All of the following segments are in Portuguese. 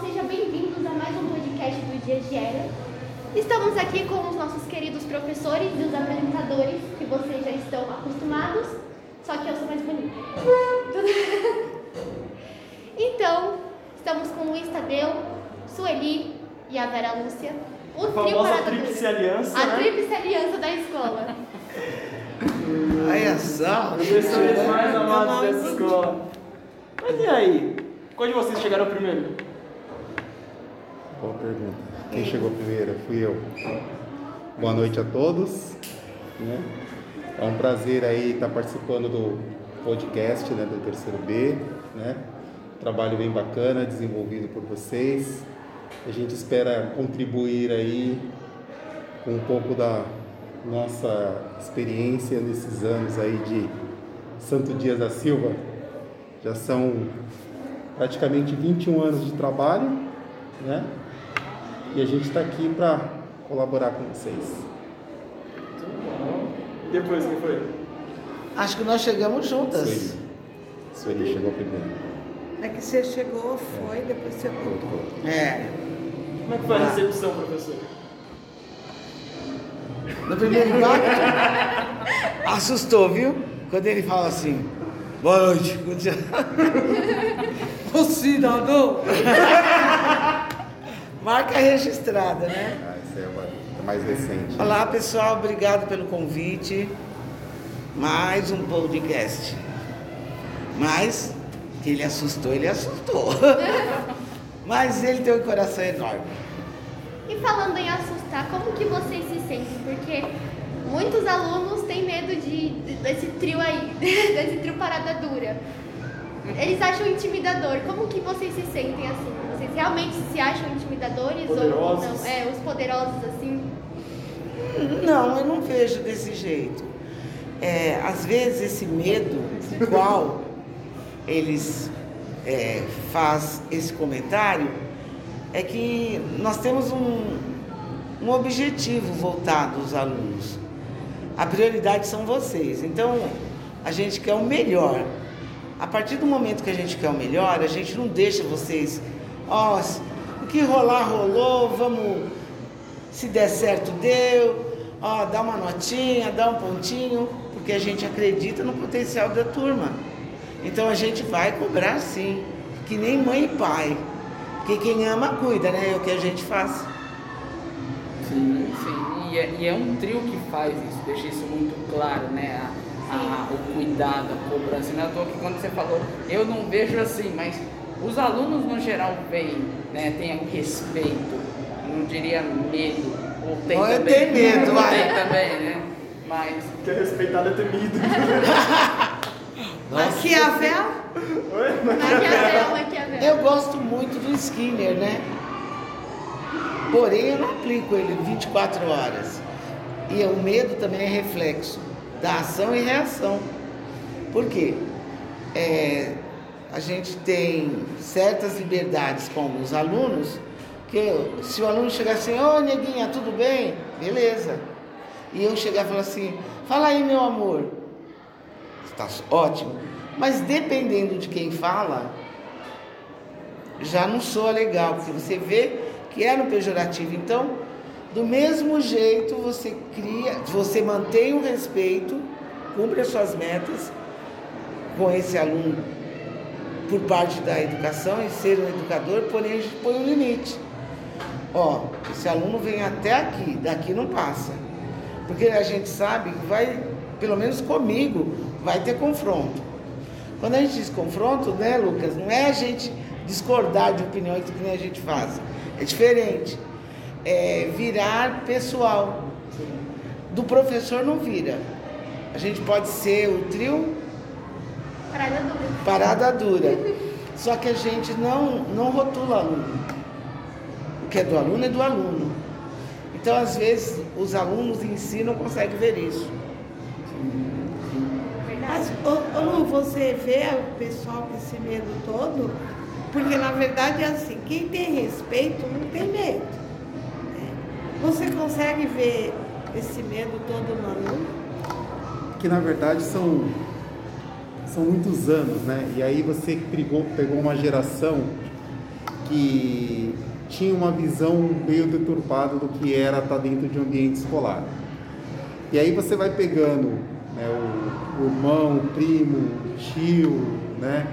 sejam bem-vindos a mais um podcast do Dia de Era. Estamos aqui com os nossos queridos professores e os apresentadores, que vocês já estão acostumados, só que eu sou mais bonita. então, estamos com o Luiz Tadeu, Sueli e a Vera Lúcia. O a famosa Tríplice Aliança. A né? Tríplice Aliança da escola. Olha só. Professores mais amados dessa escola. Mas e aí? Qual de vocês chegaram primeiro? Boa pergunta. Quem chegou primeiro? Fui eu. Boa noite a todos. Né? É um prazer aí estar participando do podcast né, do terceiro B. Né? Trabalho bem bacana, desenvolvido por vocês. A gente espera contribuir aí com um pouco da nossa experiência nesses anos aí de Santo Dias da Silva. Já são praticamente 21 anos de trabalho, né? E a gente está aqui para colaborar com vocês. Bom. Depois, quem foi? Acho que nós chegamos juntas. Sueli. Sueli chegou primeiro. É que você chegou, foi, depois você voltou. É. Como é que foi a recepção, professor? No primeiro impacto, assustou, viu? Quando ele fala assim, boa noite. o cidadão. Marca registrada, né? Ah, esse é, uma, é mais recente. Olá, pessoal. Obrigado pelo convite. Mais um podcast. Mas, que ele assustou, ele assustou. Mas ele tem um coração enorme. E falando em assustar, como que vocês se sentem? Porque muitos alunos têm medo de, de- desse trio aí, desse trio parada dura. Eles acham intimidador. Como que vocês se sentem assim? Vocês realmente se acham intimidadores ou Poderosos. não? É, os poderosos assim. Não, eu não vejo desse jeito. É, às vezes esse medo, qual eles é, faz esse comentário, é que nós temos um, um objetivo voltado aos alunos. A prioridade são vocês. Então, a gente quer o melhor. A partir do momento que a gente quer o melhor, a gente não deixa vocês, ó, o que rolar, rolou, vamos se der certo, deu. Ó, dá uma notinha, dá um pontinho, porque a gente acredita no potencial da turma. Então a gente vai cobrar sim, que nem mãe e pai. Porque quem ama cuida, né? É o que a gente faz. Sim, sim. E é, e é um trio que faz isso, deixa isso muito claro, né? A, a- o cuidado, a cobrança. Não é à toa que quando você falou, eu não vejo assim, mas os alunos no geral veem, né? Tem o respeito, não diria medo. Ou tem também. tenho medo, vai. Tem também, né? Mas Que é respeitado é temido. Maquiavel? Maquiavel, Maquiavel. Eu gosto muito do Skinner, né? Porém, eu não aplico ele 24 horas. E o medo também é reflexo da ação e reação. Por quê? É, a gente tem certas liberdades com os alunos, que se o aluno chegar assim, ô neguinha, tudo bem? Beleza. E eu chegar e falar assim, fala aí meu amor. Está ótimo. Mas dependendo de quem fala, já não soa legal, porque você vê que é no pejorativo. Então, do mesmo jeito, você cria, você mantém o respeito, cumpre as suas metas com esse aluno por parte da educação e ser um educador, porém a gente põe um limite. Ó, esse aluno vem até aqui, daqui não passa. Porque a gente sabe que vai, pelo menos comigo, vai ter confronto. Quando a gente diz confronto, né, Lucas, não é a gente discordar de opiniões que nem a gente faz. É diferente. É virar pessoal. Do professor não vira. A gente pode ser o trio Parada dura. parada dura. Só que a gente não, não rotula aluno. O que é do aluno é do aluno. Então, às vezes, os alunos em si não conseguem ver isso. Mas, ô Lu, você vê o pessoal com esse medo todo? Porque, na verdade, é assim, quem tem respeito não tem medo. né? Você consegue ver esse medo todo no aluno? Que na verdade são, são muitos anos, né? E aí você pegou, pegou uma geração que tinha uma visão meio deturpada do que era estar dentro de um ambiente escolar. E aí você vai pegando né, o, o irmão, o primo, o tio, né,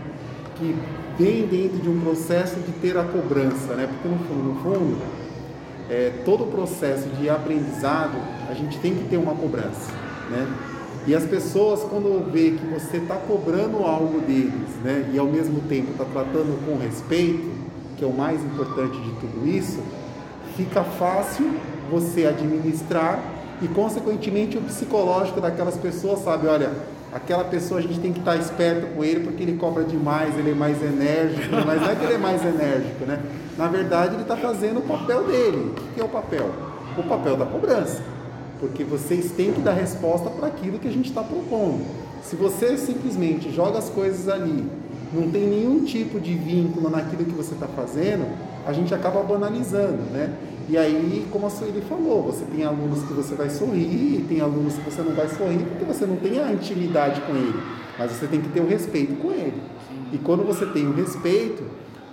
que vem dentro de um processo de ter a cobrança, né, porque no fundo, no fundo é, todo o processo de aprendizado a gente tem que ter uma cobrança, né? E as pessoas quando vê que você está cobrando algo deles, né, e ao mesmo tempo está tratando com respeito, que é o mais importante de tudo isso, fica fácil você administrar e, consequentemente, o psicológico daquelas pessoas sabe, olha, aquela pessoa a gente tem que estar esperto com ele porque ele cobra demais, ele é mais enérgico, mas não é que ele é mais enérgico, né? Na verdade, ele está fazendo o papel dele. O que é o papel? O papel da cobrança. Porque vocês têm que dar resposta para aquilo que a gente está propondo. Se você simplesmente joga as coisas ali, não tem nenhum tipo de vínculo naquilo que você está fazendo, a gente acaba banalizando, né? E aí, como a Sueli falou, você tem alunos que você vai sorrir, tem alunos que você não vai sorrir porque você não tem a intimidade com ele, mas você tem que ter o respeito com ele. E quando você tem o respeito,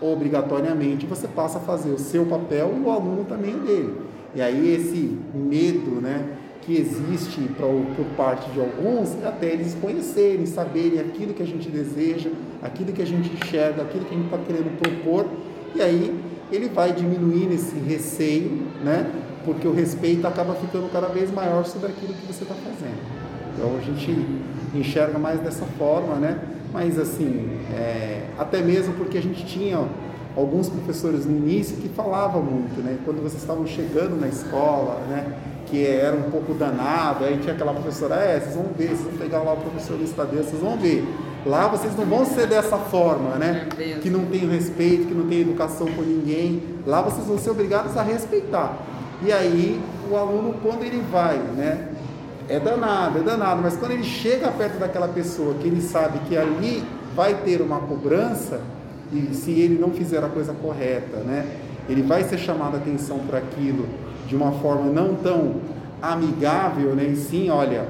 obrigatoriamente você passa a fazer o seu papel e o aluno também o dele. E aí esse medo, né, que existe pra, por parte de alguns, é até eles conhecerem, saberem aquilo que a gente deseja, aquilo que a gente enxerga, aquilo que a gente está querendo propor, e aí ele vai diminuindo esse receio, né? Porque o respeito acaba ficando cada vez maior sobre aquilo que você está fazendo. Então a gente enxerga mais dessa forma, né? Mas assim, é, até mesmo porque a gente tinha alguns professores no início que falavam muito, né? Quando vocês estavam chegando na escola, né? Que era um pouco danado, aí tinha aquela professora, é, vocês vão ver, vocês vão pegar lá o professor Estadeira, vocês vão ver. Lá vocês não vão ser dessa forma, né? Que não tem respeito, que não tem educação por ninguém. Lá vocês vão ser obrigados a respeitar. E aí o aluno, quando ele vai, né? É danado, é danado, mas quando ele chega perto daquela pessoa que ele sabe que ali vai ter uma cobrança, e se ele não fizer a coisa correta, né? Ele vai ser chamado a atenção por aquilo de uma forma não tão amigável, né? E sim, olha,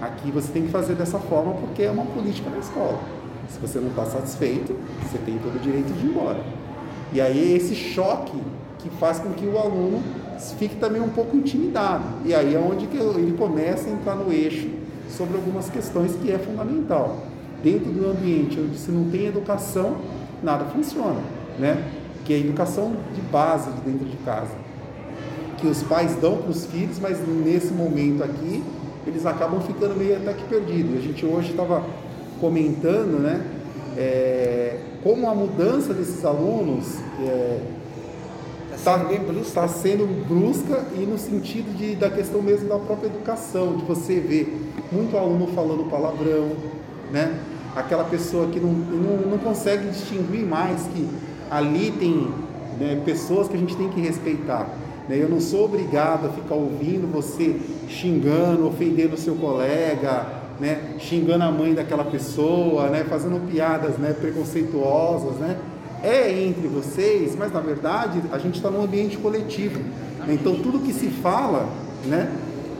Aqui você tem que fazer dessa forma porque é uma política da escola. Se você não está satisfeito, você tem todo o direito de ir embora. E aí é esse choque que faz com que o aluno fique também um pouco intimidado. E aí é onde que ele começa a entrar no eixo sobre algumas questões que é fundamental. Dentro do ambiente onde se não tem educação, nada funciona, né? Que é a educação de base de dentro de casa. Que os pais dão para os filhos, mas nesse momento aqui eles acabam ficando meio até que perdidos. A gente hoje estava comentando, né, é, como a mudança desses alunos está é, tá, tá sendo brusca e no sentido de, da questão mesmo da própria educação, de você ver muito aluno falando palavrão, né? Aquela pessoa que não, não, não consegue distinguir mais que ali tem né, pessoas que a gente tem que respeitar. Né? Eu não sou obrigado a ficar ouvindo você xingando, ofendendo o seu colega, né? xingando a mãe daquela pessoa, né? fazendo piadas né? preconceituosas. Né? É entre vocês, mas na verdade a gente está num ambiente coletivo. Então tudo que se fala, né?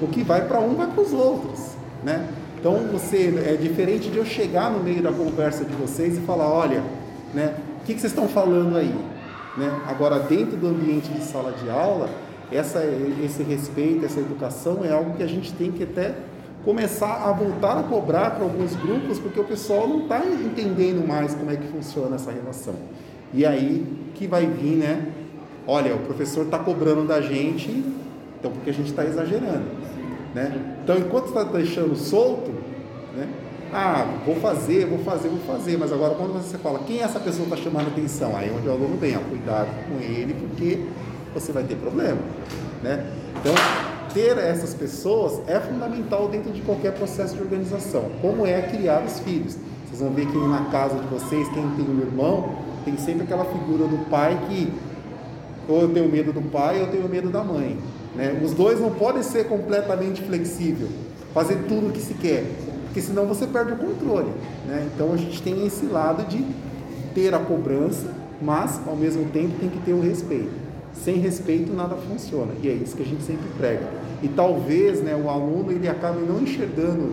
o que vai para um vai para os outros. Né? Então você é diferente de eu chegar no meio da conversa de vocês e falar, olha, né, o que, que vocês estão falando aí? Né? Agora, dentro do ambiente de sala de aula, essa, esse respeito, essa educação é algo que a gente tem que até começar a voltar a cobrar para alguns grupos, porque o pessoal não está entendendo mais como é que funciona essa relação. E aí que vai vir, né? Olha, o professor está cobrando da gente, então porque a gente está exagerando. Né? Então, enquanto está deixando solto, né? Ah, vou fazer, vou fazer, vou fazer. Mas agora quando você fala, quem é essa pessoa que está chamando atenção? Aí é onde o aluno vem, ó, cuidado com ele, porque você vai ter problema. Né? Então, ter essas pessoas é fundamental dentro de qualquer processo de organização. Como é criar os filhos. Vocês vão ver que na casa de vocês, quem tem um irmão, tem sempre aquela figura do pai que ou eu tenho medo do pai ou eu tenho medo da mãe. Né? Os dois não podem ser completamente flexíveis, fazer tudo o que se quer porque senão você perde o controle. Né? Então a gente tem esse lado de ter a cobrança, mas ao mesmo tempo tem que ter o respeito. Sem respeito nada funciona e é isso que a gente sempre prega. E talvez né, o aluno ele acabe não enxergando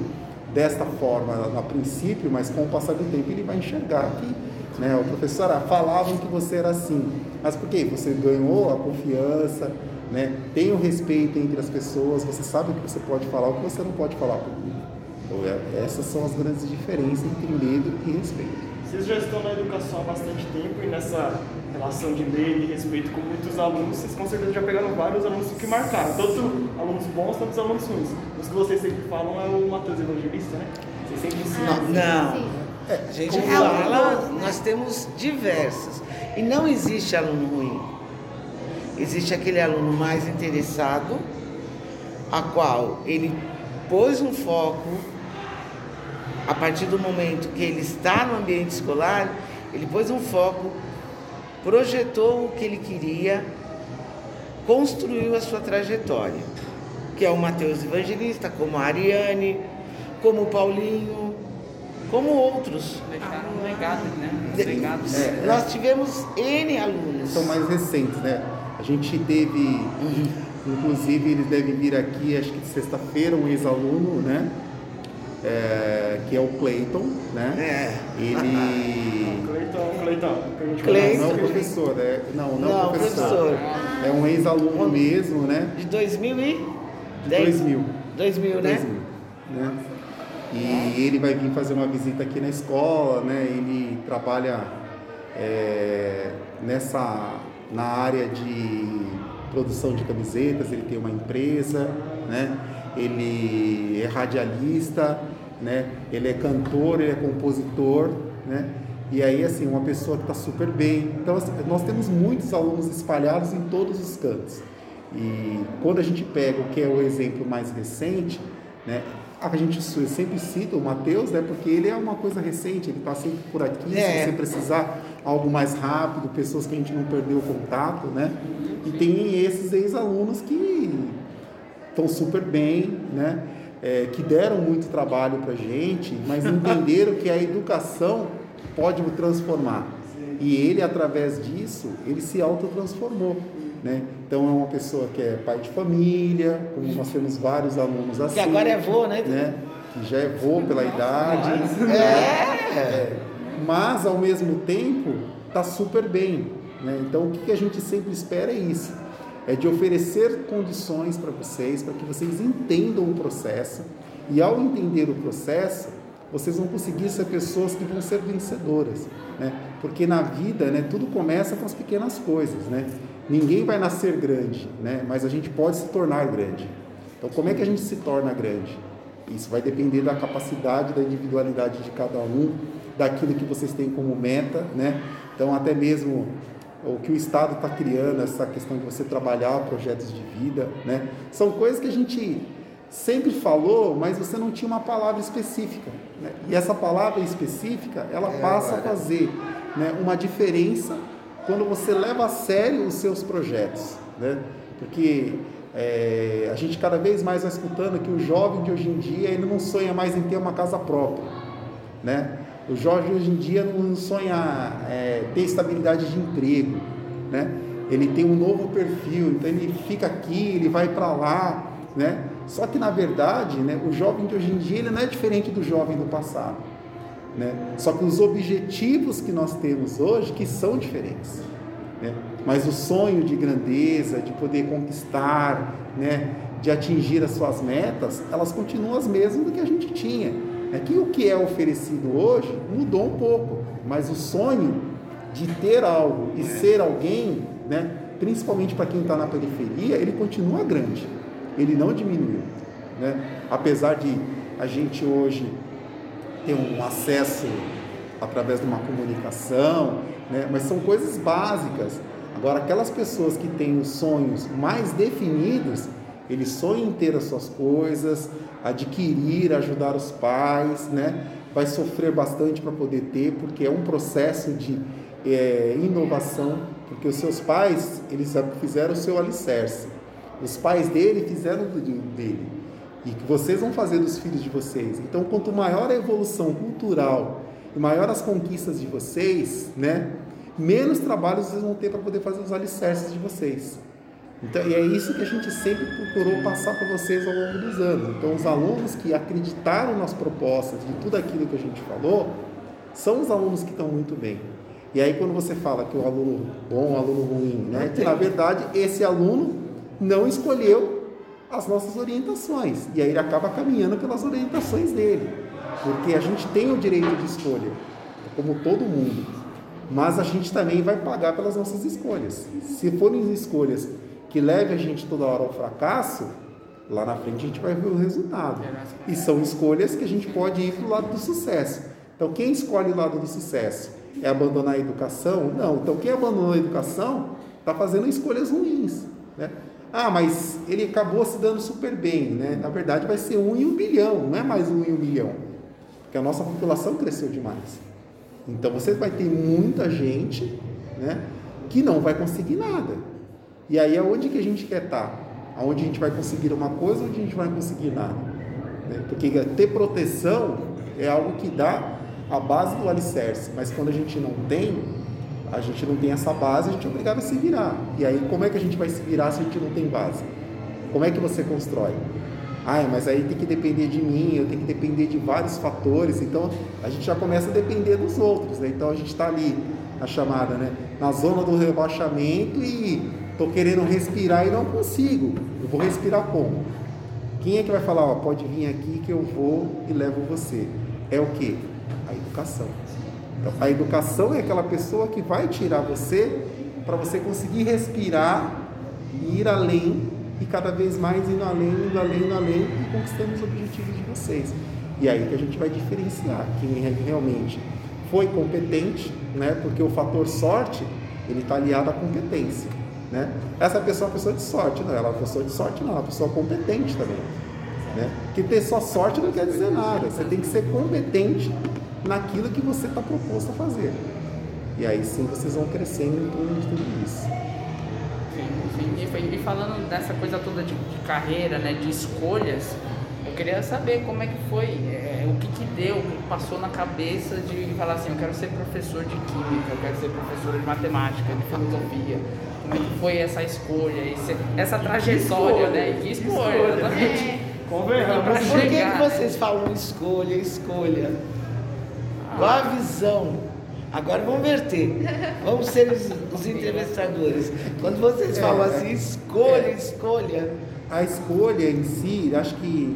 desta forma a princípio, mas com o passar do tempo ele vai enxergar que Né? O professor ah, falavam que você era assim. Mas por quê? Você ganhou a confiança, né? tem o respeito entre as pessoas, você sabe o que você pode falar, o que você não pode falar público. Então, é, essas são as grandes diferenças entre medo e respeito. Vocês já estão na educação há bastante tempo e nessa relação de medo e respeito com muitos alunos, vocês com certeza já pegaram vários alunos que marcaram, tanto alunos bons quanto alunos ruins. Os que vocês sempre falam é o Matheus Evangelista, né? Vocês sempre ensinam. Não. Sim. A gente É fala, né? nós temos diversos. E não existe aluno ruim. Existe aquele aluno mais interessado, a qual ele pôs um foco, a partir do momento que ele está no ambiente escolar, ele pôs um foco, projetou o que ele queria, construiu a sua trajetória. Que é o Mateus Evangelista, como a Ariane, como o Paulinho, como outros. Deixaram um legado, né? Um legado. É, Nós tivemos N alunos. São mais recentes, né? A gente teve, inclusive, eles devem vir aqui, acho que de sexta-feira, um ex-aluno, né? É, que é o Clayton, né? É. Ele. Cleitão, Cleitão, que a gente Cleiton. Não, conhece. professor, né? Não, não, Não, professor. professor. É um ex-aluno mesmo, né? De 2000 e... De 2000. 2000, né? 2000, né? E ele vai vir fazer uma visita aqui na escola, né? Ele trabalha é, nessa na área de produção de camisetas, ele tem uma empresa, né? Ele é radialista, né? Ele é cantor, ele é compositor, né? E aí, assim, uma pessoa que está super bem. Então, assim, nós temos muitos alunos espalhados em todos os cantos. E quando a gente pega o que é o exemplo mais recente, né? A gente sempre cita o Matheus, né? Porque ele é uma coisa recente, ele está sempre por aqui, É. se você precisar algo mais rápido, pessoas que a gente não perdeu o contato, né? E tem esses ex-alunos que estão super bem, né? É, que deram muito trabalho para gente, mas entenderam que a educação pode o transformar. E ele, através disso, ele se autotransformou. Né? Então é uma pessoa que é pai de família, como nós temos vários alunos assim. Que agora é vô, né? né? Que já é vô pela idade. É. Mas ao mesmo tempo está super bem. Né? Então o que a gente sempre espera é isso. É de oferecer condições para vocês, para que vocês entendam o processo. E ao entender o processo, vocês vão conseguir ser pessoas que vão ser vencedoras. Né? Porque na vida, né, tudo começa com as pequenas coisas. Né? Ninguém vai nascer grande, né? mas a gente pode se tornar grande. Então, como é que a gente se torna grande? Isso vai depender da capacidade, da individualidade de cada um, daquilo que vocês têm como meta, né? Então, até mesmo o que o Estado está criando, essa questão de você trabalhar projetos de vida, né? São coisas que a gente sempre falou, mas você não tinha uma palavra específica. Né? E essa palavra específica, ela É passa agora. a fazer né, uma diferença quando você leva a sério os seus projetos, né? Porque é, a gente cada vez mais vai escutando que o jovem de hoje em dia ele não sonha mais em ter uma casa própria, né? O jovem hoje em dia não sonha é, ter estabilidade de emprego, né? Ele tem um novo perfil, então ele fica aqui, ele vai para lá, né? Só que na verdade, né, o jovem de hoje em dia ele não é diferente do jovem do passado, né? Só que os objetivos que nós temos hoje que são diferentes, né? Mas o sonho de grandeza, de poder conquistar, né, de atingir as suas metas, elas continuam as mesmas do que a gente tinha. É que o que é oferecido hoje mudou um pouco, mas o sonho de ter algo e ser alguém, né, principalmente para quem está na periferia, ele continua grande. Ele não diminuiu, né? Apesar de a gente hoje ter um acesso através de uma comunicação, né? mas são coisas básicas. Agora, aquelas pessoas que têm os sonhos mais definidos, eles sonham em ter as suas coisas, adquirir, ajudar os pais, né? vai sofrer bastante para poder ter, porque é um processo de é, inovação, porque os seus pais, eles fizeram o seu alicerce. Os pais dele fizeram do dele e que vocês vão fazer dos filhos de vocês. Então, quanto maior a evolução cultural e maior as conquistas de vocês, né, menos trabalho vocês vão ter para poder fazer os alicerces de vocês. Então, e é isso que a gente sempre procurou passar para vocês ao longo dos anos. Então, os alunos que acreditaram nas propostas de tudo aquilo que a gente falou, são os alunos que estão muito bem. E aí quando você fala que o aluno bom, o aluno ruim, né? Que na verdade esse aluno não escolheu as nossas orientações. E aí ele acaba caminhando pelas orientações dele. Porque a gente tem o direito de escolha, como todo mundo. Mas a gente também vai pagar pelas nossas escolhas. Se forem escolhas que levem a gente toda hora ao fracasso, lá na frente a gente vai ver o resultado. E são escolhas que a gente pode ir para o lado do sucesso. Então, quem escolhe o lado do sucesso é abandonar a educação? Não. Então, quem abandonou a educação está fazendo escolhas ruins. Né? Ah, mas ele acabou se dando super bem. Né? Na verdade, vai ser um em um bilhão, não é mais um em um milhão. Porque a nossa população cresceu demais. Então, você vai ter muita gente né, que não vai conseguir nada. E aí, aonde que a gente quer estar? Aonde a gente vai conseguir uma coisa, onde a gente vai conseguir nada. né? Porque ter proteção é algo que dá a base do alicerce, mas quando a gente não tem, a gente não tem essa base, a gente é obrigado a se virar. E aí, como é que a gente vai se virar se a gente não tem base? Como é que você constrói? Ah, mas aí tem que depender de mim, eu tenho que depender de vários fatores. Então, a gente já começa a depender dos outros. Né? Então, a gente está ali, a chamada, né? na zona do rebaixamento e estou querendo respirar e não consigo. Eu vou respirar como? Quem é que vai falar, ó, pode vir aqui que eu vou e levo você? É o que? A educação. Então, a educação é aquela pessoa que vai tirar você para você conseguir respirar e ir além e cada vez mais indo além, indo além, indo além e conquistando os objetivos de vocês. E aí que a gente vai diferenciar quem é realmente foi competente, né? Porque o fator sorte ele está aliado à competência, né? Essa pessoa é uma pessoa de sorte, não? Ela é uma pessoa de sorte, não, ela é uma pessoa competente também, né? Que ter só sorte não quer dizer nada. Você tem que ser competente naquilo que você está proposto a fazer. E aí sim vocês vão crescendo em torno de tudo isso. E, e falando dessa coisa toda de, de carreira, né, de escolhas, eu queria saber como é que foi, é, o que que deu, o que passou na cabeça de falar assim, eu quero ser professor de química, eu quero ser professor de matemática, de filosofia. Como é que foi essa escolha, esse- essa trajetória, né? E Que escolha, escolha. exatamente. Convenhamos. Pra Por que, que vocês falam escolha, escolha? Qual a visão? Agora vamos verter. Vamos ser os, os entrevistadores. Quando vocês falam assim, escolha, escolha. A escolha em si, acho que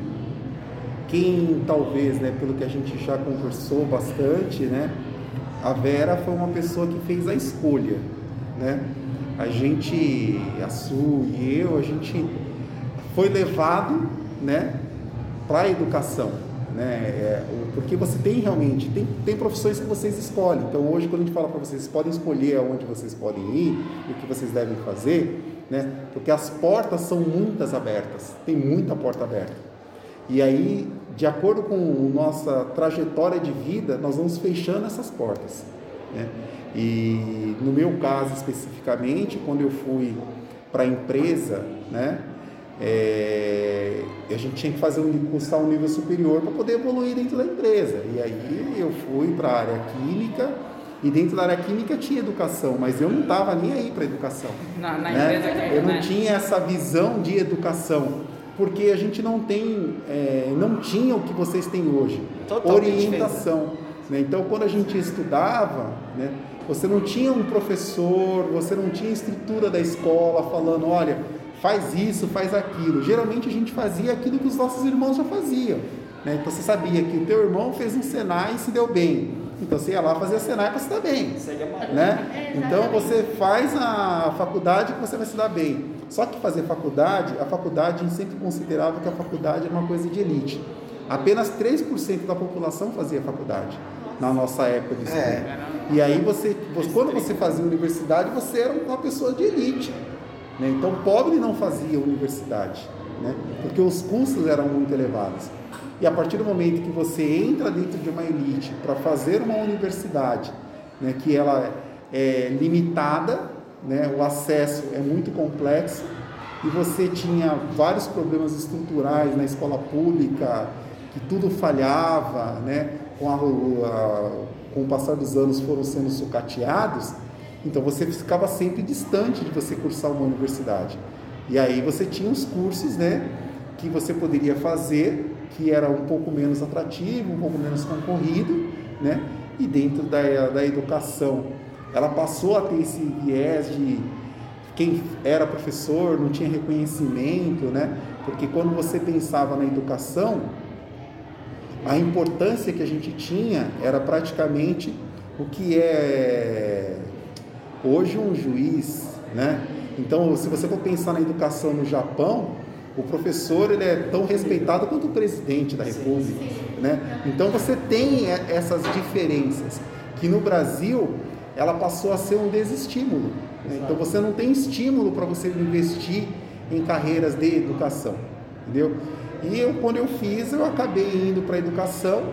quem talvez, né, pelo que a gente já conversou bastante, né, a Vera foi uma pessoa que fez a escolha, né? A gente, a Su e eu, a gente foi levado, né, para a educação, né? É, porque você tem realmente tem, tem profissões que vocês escolhem. Então hoje quando a gente fala para vocês, vocês podem escolher aonde vocês podem ir, o que vocês devem fazer, né? Porque as portas são muitas abertas, tem muita porta aberta. E aí, de acordo com nossa trajetória de vida, nós vamos fechando essas portas. Né? E no meu caso especificamente, quando eu fui para a empresa, né? É, a gente tinha que fazer um, cursar um nível superior para poder evoluir dentro da empresa. E aí eu fui para a área química e dentro da área química tinha educação, mas eu não estava nem aí para educação. Na, na né? empresa que Eu não né? tinha essa visão de educação, porque a gente não tem, é, não tinha o que vocês têm hoje, Totalmente orientação. Né? Então, quando a gente estudava, né, você não tinha um professor, você não tinha estrutura da escola falando, olha, faz isso, faz aquilo. Geralmente a gente fazia aquilo que os nossos irmãos já faziam. Né? Então você sabia que o teu irmão fez um Senai e se deu bem. Então você ia lá fazer Senai para se dar bem a né? É, Então você faz a faculdade que você vai se dar bem. Só que fazer faculdade, a faculdade a gente sempre considerava que a faculdade era uma coisa de elite. Apenas 3% da população fazia faculdade na nossa época de estudo. É. E aí você, você- quando você fazia universidade, você era uma pessoa de elite. né? Então pobre não fazia universidade, né? porque os custos eram muito elevados. E a partir do momento que você entra dentro de uma elite para fazer uma universidade, né, que ela é limitada, né, o acesso é muito complexo, e você tinha vários problemas estruturais na escola pública, que tudo falhava, né, com, a, a- com o passar dos anos foram sendo sucateados, então você ficava sempre distante de você cursar uma universidade. E aí você tinha os cursos, né, que você poderia fazer, que era um pouco menos atrativo, um pouco menos concorrido, né, e dentro da, da educação ela passou a ter esse viés de quem era professor não tinha reconhecimento, né? Porque quando você pensava na educação, a importância que a gente tinha era praticamente o que é hoje um juiz, né? Então, se você for pensar na educação no Japão, o professor ele é tão respeitado quanto o presidente da República, né? Então você tem essas diferenças que no Brasil ela passou a ser um desestímulo. Né? Então você não tem estímulo para você investir em carreiras de educação, entendeu? E eu, quando eu fiz, eu acabei indo para a educação,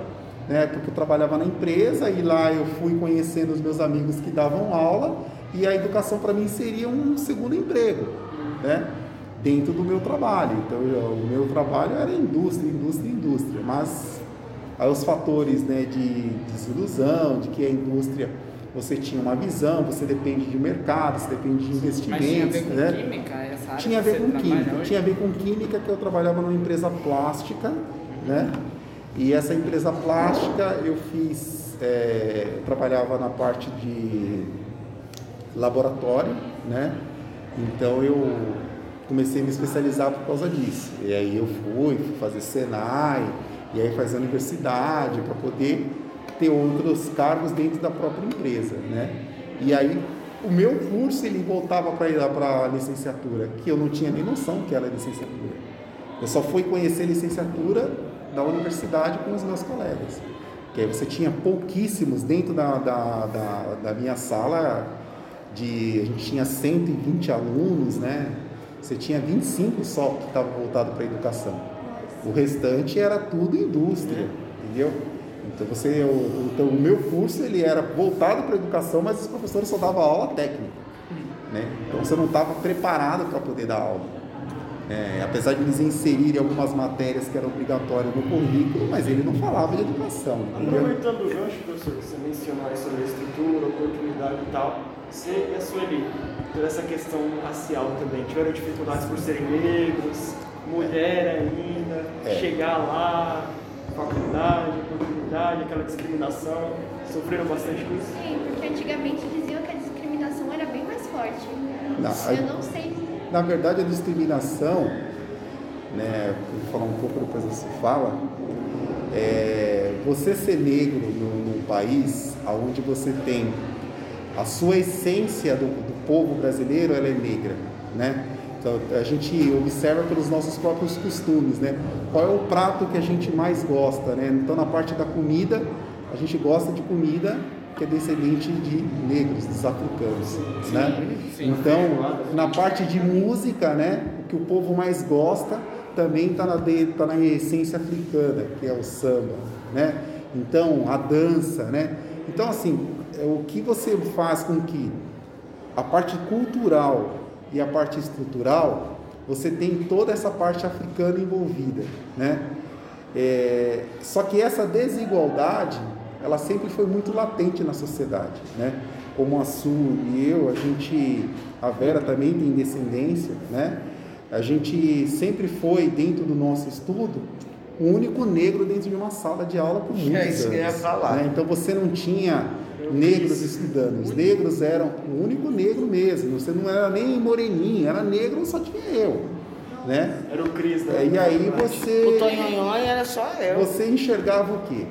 né? Porque eu trabalhava na empresa e lá eu fui conhecendo os meus amigos que davam aula e a educação para mim seria um segundo emprego, né? dentro do meu trabalho. Então, eu, o meu trabalho era indústria, indústria, indústria. Mas aí os fatores né, de desilusão, de que a indústria você tinha uma visão, você depende de mercado, você depende de investimentos. Mas tinha a ver com né? química, essa área Tinha a ver com química, hoje? tinha a ver com química que eu trabalhava numa empresa plástica, né? E essa empresa plástica eu fiz, é, eu trabalhava na parte de laboratório, né? Então eu comecei a me especializar por causa disso. E aí eu fui, fui fazer Senai, e aí fazer universidade para poder ter outros cargos dentro da própria empresa, né? E aí o meu curso ele voltava para a licenciatura, que eu não tinha nem noção que era licenciatura. Eu só fui conhecer licenciatura da universidade com os meus colegas. Que aí você tinha pouquíssimos dentro da, da, da, da minha sala, de, a gente tinha 120 alunos, né? Você tinha 25 só que estavam voltados para a educação. O restante era tudo indústria, entendeu? Então você, o, então, o meu curso ele era voltado para a educação, mas os professores só davam aula técnica, né? Então você não estava preparado para poder dar aula. É, apesar de eles inserirem algumas matérias que eram obrigatórias no currículo, mas ele não falava de educação. Aproveitando o gancho, professor, você mencionou sobre a estrutura, oportunidade e tal, você e a Sueli, toda essa questão racial também, tiveram dificuldades por serem negros, mulher ainda, é. chegar lá, faculdade, oportunidade, aquela discriminação, sofreram bastante com isso? Sim, porque antigamente diziam que a discriminação era bem mais forte. Não, Eu não sei. Na verdade, a discriminação, né, vou falar um pouco depois você fala, é, você ser negro no, num país onde você tem a sua essência do, do povo brasileiro ela é negra, né? Então a gente observa pelos nossos próprios costumes, né? Qual é o prato que a gente mais gosta, né? Então na parte da comida a gente gosta de comida que é descendente de negros, dos africanos, sim, né? Sim, então na parte de música, né? O que o povo mais gosta também está na, tá na essência africana, que é o samba, né? Então a dança, né? Então assim é o que você faz com que a parte cultural e a parte estrutural, você tem toda essa parte africana envolvida, né? É, só que essa desigualdade, ela sempre foi muito latente na sociedade, né? Como a Su e eu, a gente, a Vera também tem descendência, né? A gente sempre foi, dentro do nosso estudo, o único negro dentro de uma sala de aula por muitos é isso anos. Que eu ia falar. Né? Então você não tinha negros estudando. Os negros eram o único negro mesmo. Você não era nem moreninho, era negro, só tinha eu. Né? Era o Cris, né? É, e aí você. O Tonhonhon era só eu. Você enxergava o quê?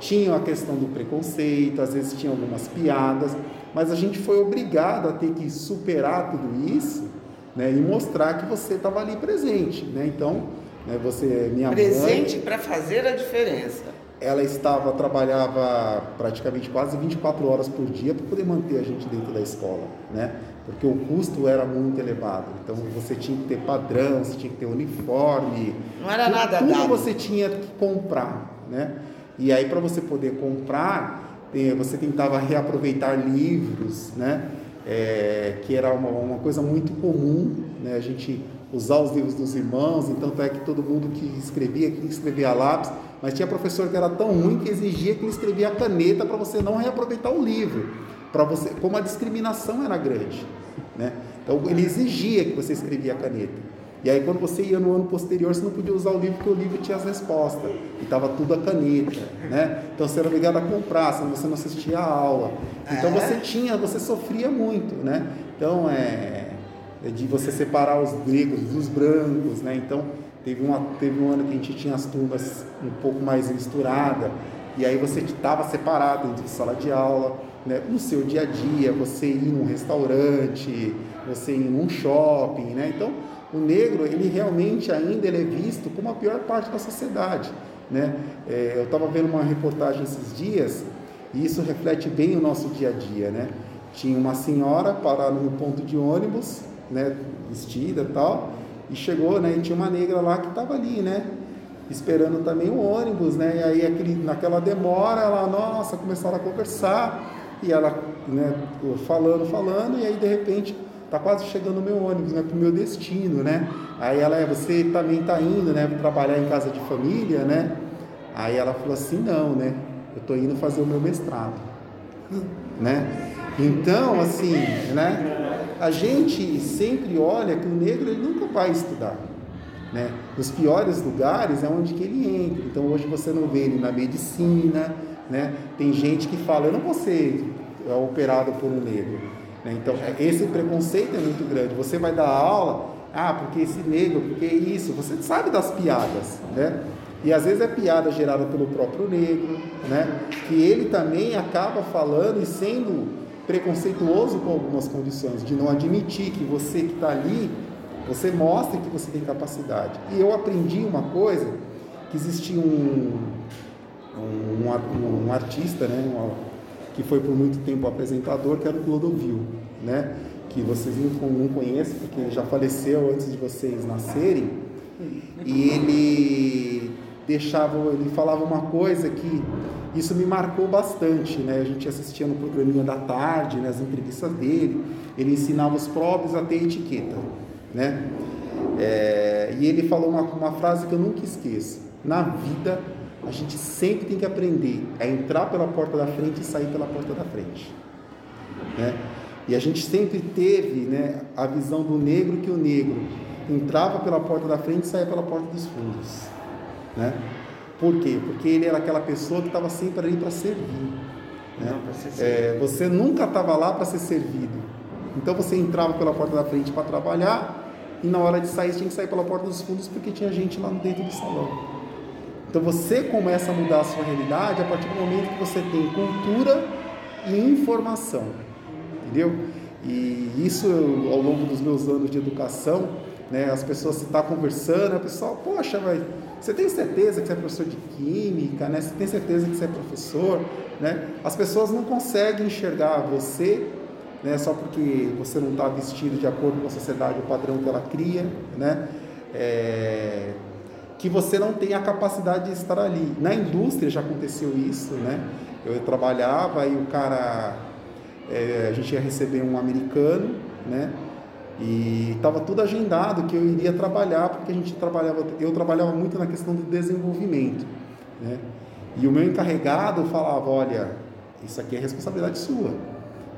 Tinha a questão do preconceito, às vezes tinha algumas piadas, mas a gente foi obrigado a ter que superar tudo isso né, e mostrar que você estava ali presente. Né? Então, né, você, minha presente mãe. para fazer a diferença ela estava trabalhava praticamente quase 24 horas por dia para poder manter a gente dentro da escola, né? Porque o custo era muito elevado. Então você tinha que ter padrão, você tinha que ter uniforme. Não era tudo, nada tudo dado. você tinha que comprar, né? E aí para você poder comprar, você tentava reaproveitar livros, né? É, que era uma, uma coisa muito comum, né? A gente usar os livros dos irmãos, então é que todo mundo que escrevia, que escrevia lápis, mas tinha professor que era tão ruim que exigia que ele escrevia a caneta para você não reaproveitar o livro, para você, como a discriminação era grande, né? Então ele exigia que você escrevia a caneta. E aí quando você ia no ano posterior, você não podia usar o livro porque o livro tinha as respostas. E estava tudo a caneta, né? Então você era obrigado a comprar, senão você não assistia a aula. Então É. você tinha, você sofria muito, né? Então é é de você separar os negros dos brancos, né? Então teve, uma, teve um ano que a gente tinha as turmas um pouco mais misturadas e aí você estava separado dentro de sala de aula, né? No seu dia a dia, você ir num restaurante, você ir num shopping, né? Então o negro ele realmente ainda ele é visto como a pior parte da sociedade, né? É, eu estava vendo uma reportagem esses dias e isso reflete bem o nosso dia a dia, né? Tinha uma senhora parada no ponto de ônibus, né, vestida tal, e chegou, né, e tinha uma negra lá que estava ali, né, esperando também o ônibus, né, e aí aquele, naquela demora, ela, nossa, começaram a conversar, e ela, né, falando, falando, e aí de repente tá quase chegando o meu ônibus, né, pro meu destino, né, aí ela, é, você também tá indo, né, trabalhar em casa de família, né, aí ela falou assim, não, né, eu tô indo fazer o meu mestrado, né, então, assim, né, a gente sempre olha que o negro ele nunca vai estudar. Né? Nos piores lugares é onde que ele entra. Então hoje você não vê ele na medicina, né? Tem gente que fala, eu não vou ser é, operado por um negro. Né? Então esse preconceito é muito grande. Você vai dar aula, ah, porque esse negro, porque isso, você sabe das piadas, né? E às vezes é piada gerada pelo próprio negro, né? Que ele também acaba falando e sendo preconceituoso com algumas condições, de não admitir que você que está ali, você mostra que você tem capacidade. E eu aprendi uma coisa, que existia um, um, um, um artista, né, um, que foi por muito tempo apresentador, que era o Clodovil, né, que vocês não, não conhecem, porque ele já faleceu antes de vocês nascerem, e ele deixava, ele falava uma coisa que isso me marcou bastante, né? A gente assistia no programinha da tarde, nas né, entrevistas dele, ele ensinava os próprios a ter etiqueta, né? É, e ele falou uma, uma frase que eu nunca esqueço: na vida a gente sempre tem que aprender a entrar pela porta da frente e sair pela porta da frente, né? E a gente sempre teve, né, a visão do negro que o negro entrava pela porta da frente e saía pela porta dos fundos, né? Por quê? Porque ele era aquela pessoa que estava sempre ali para servir. Né? Não, ser É, você nunca estava lá para ser servido. Então você entrava pela porta da frente para trabalhar e na hora de sair tinha que sair pela porta dos fundos porque tinha gente lá dentro do salão. Então você começa a mudar a sua realidade a partir do momento que você tem cultura e informação. Entendeu? E isso ao longo dos meus anos de educação, né, as pessoas se tá conversando, a pessoa, poxa, mas você tem certeza que você é professor de química, né? Você tem certeza que você é professor, né? As pessoas não conseguem enxergar você, né? Só porque você não está vestido de acordo com a sociedade, o padrão que ela cria, né? É, que você não tem a capacidade de estar ali. Na indústria já aconteceu isso, né? Eu trabalhava e o cara, é, a gente ia receber um americano, né? E estava tudo agendado que eu iria trabalhar, porque a gente trabalhava, eu trabalhava muito na questão do desenvolvimento, né? E o meu encarregado falava, olha, isso aqui é responsabilidade sua,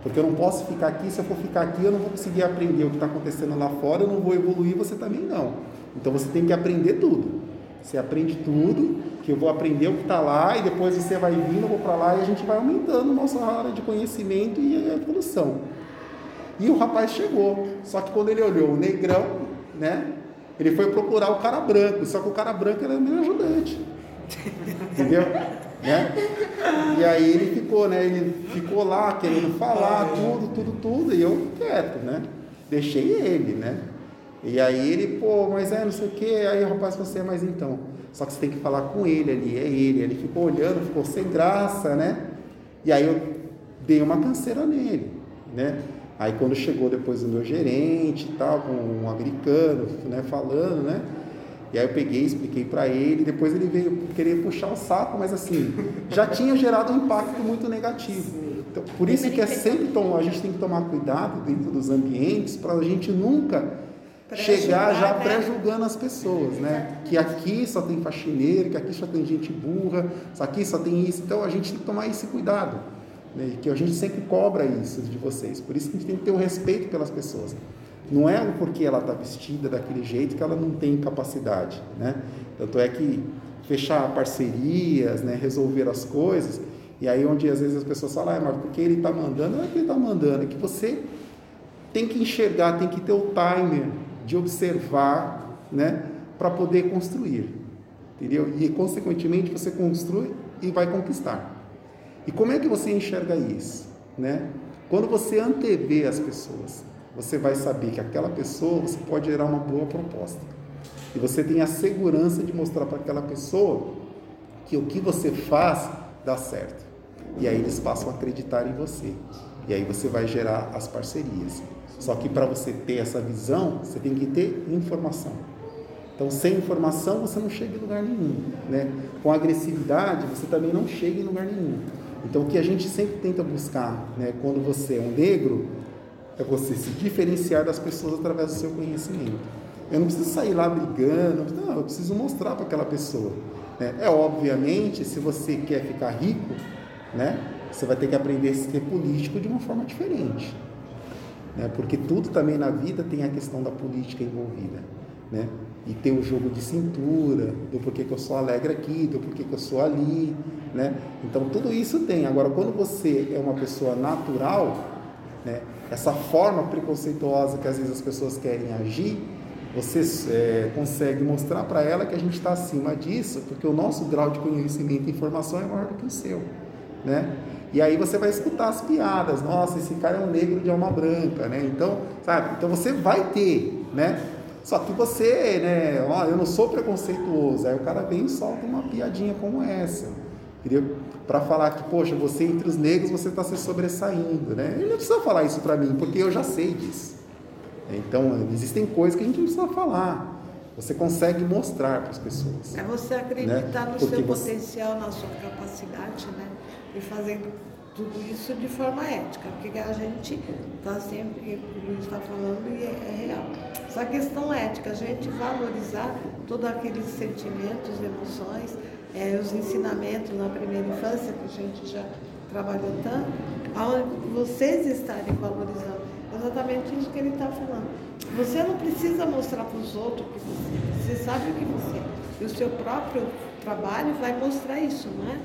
porque eu não posso ficar aqui, se eu for ficar aqui eu não vou conseguir aprender o que está acontecendo lá fora, eu não vou evoluir, você também não. Então você tem que aprender tudo. Você aprende tudo, que eu vou aprender o que está lá e depois você vai vindo, eu vou para lá e a gente vai aumentando nossa área de conhecimento e evolução. E o rapaz chegou, só que quando ele olhou o negrão, né? Ele foi procurar o cara branco, só que o cara branco era meu ajudante. Entendeu? Né? E aí ele ficou, né? Ele ficou lá querendo falar tudo, tudo, tudo, e eu quieto, né? Deixei ele, né? E aí ele, pô, mas é não sei o que, aí o rapaz você, mas então, só que você tem que falar com ele ali, é ele. Ele ficou olhando, ficou sem graça, né? E aí eu dei uma canseira nele, né? Aí quando chegou depois o meu gerente e tal, com um americano, né, falando, né? E aí eu peguei, expliquei para ele, depois ele veio querer puxar o saco, mas assim, já tinha gerado um impacto muito negativo. Então, por isso que é sempre tomar, a gente tem que tomar cuidado dentro dos ambientes para a gente nunca chegar já né? pré-julgando as pessoas, né? Que aqui só tem faxineiro, que aqui só tem gente burra, aqui só tem isso. Então a gente tem que tomar esse cuidado. Né? Que a gente sempre cobra isso de vocês. Por isso que a gente tem que ter o respeito pelas pessoas. Não é porque ela está vestida daquele jeito que ela não tem capacidade, né? Tanto é que fechar parcerias, né, resolver as coisas, e aí onde às vezes as pessoas falam, ah, mas porque ele está mandando, não é que ele está mandando, é que você tem que enxergar, tem que ter o timer de observar, né, para poder construir, entendeu? E consequentemente você construi e vai conquistar. E como é que você enxerga isso, né? Quando você antevê as pessoas, você vai saber que aquela pessoa você pode gerar uma boa proposta. E você tem a segurança de mostrar para aquela pessoa que o que você faz dá certo. E aí eles passam a acreditar em você. E aí você vai gerar as parcerias. Só que para você ter essa visão, você tem que ter informação. Então, sem informação, você não chega em lugar nenhum. Né? Com agressividade, você também não chega em lugar nenhum. Então, o que a gente sempre tenta buscar, né, quando você é um negro, é você se diferenciar das pessoas através do seu conhecimento. Eu não preciso sair lá brigando, não, eu preciso mostrar para aquela pessoa. Né? É obviamente, se você quer ficar rico, né, você vai ter que aprender a ser político de uma forma diferente. Né? Porque tudo também na vida tem a questão da política envolvida. Né? E tem o jogo de cintura, do porquê que eu sou alegre aqui, do porquê que eu sou ali. Né? Então tudo isso tem. Agora, quando você é uma pessoa natural, né, essa forma preconceituosa que às vezes as pessoas querem agir, você é, consegue mostrar para ela que a gente está acima disso, porque o nosso grau de conhecimento e informação é maior do que o seu, né? E aí você vai escutar as piadas, nossa, esse cara é um negro de alma branca, né? Então, sabe? Então você vai ter, né? Só que você, né? Ó, eu não sou preconceituoso. Aí o cara vem e solta uma piadinha como essa, entendeu? Para falar que, poxa, você entre os negros você está se sobressaindo, né? Ele não precisa falar isso para mim, porque eu já sei disso. Então, existem coisas que a gente não precisa falar. Você consegue mostrar para as pessoas. É você acreditar né? no Porque seu você- potencial, na sua capacidade, né? E fazendo tudo isso de forma ética, porque a gente está sempre, o Luiz está falando e é, é real. Essa questão ética, a gente valorizar todos aqueles sentimentos, emoções, é, os ensinamentos na primeira infância, que a gente já trabalhou tanto, aonde vocês estarem valorizando. Exatamente isso que ele está falando. Você não precisa mostrar para os outros que você, você sabe o que você é. E o seu próprio trabalho vai mostrar isso, não é?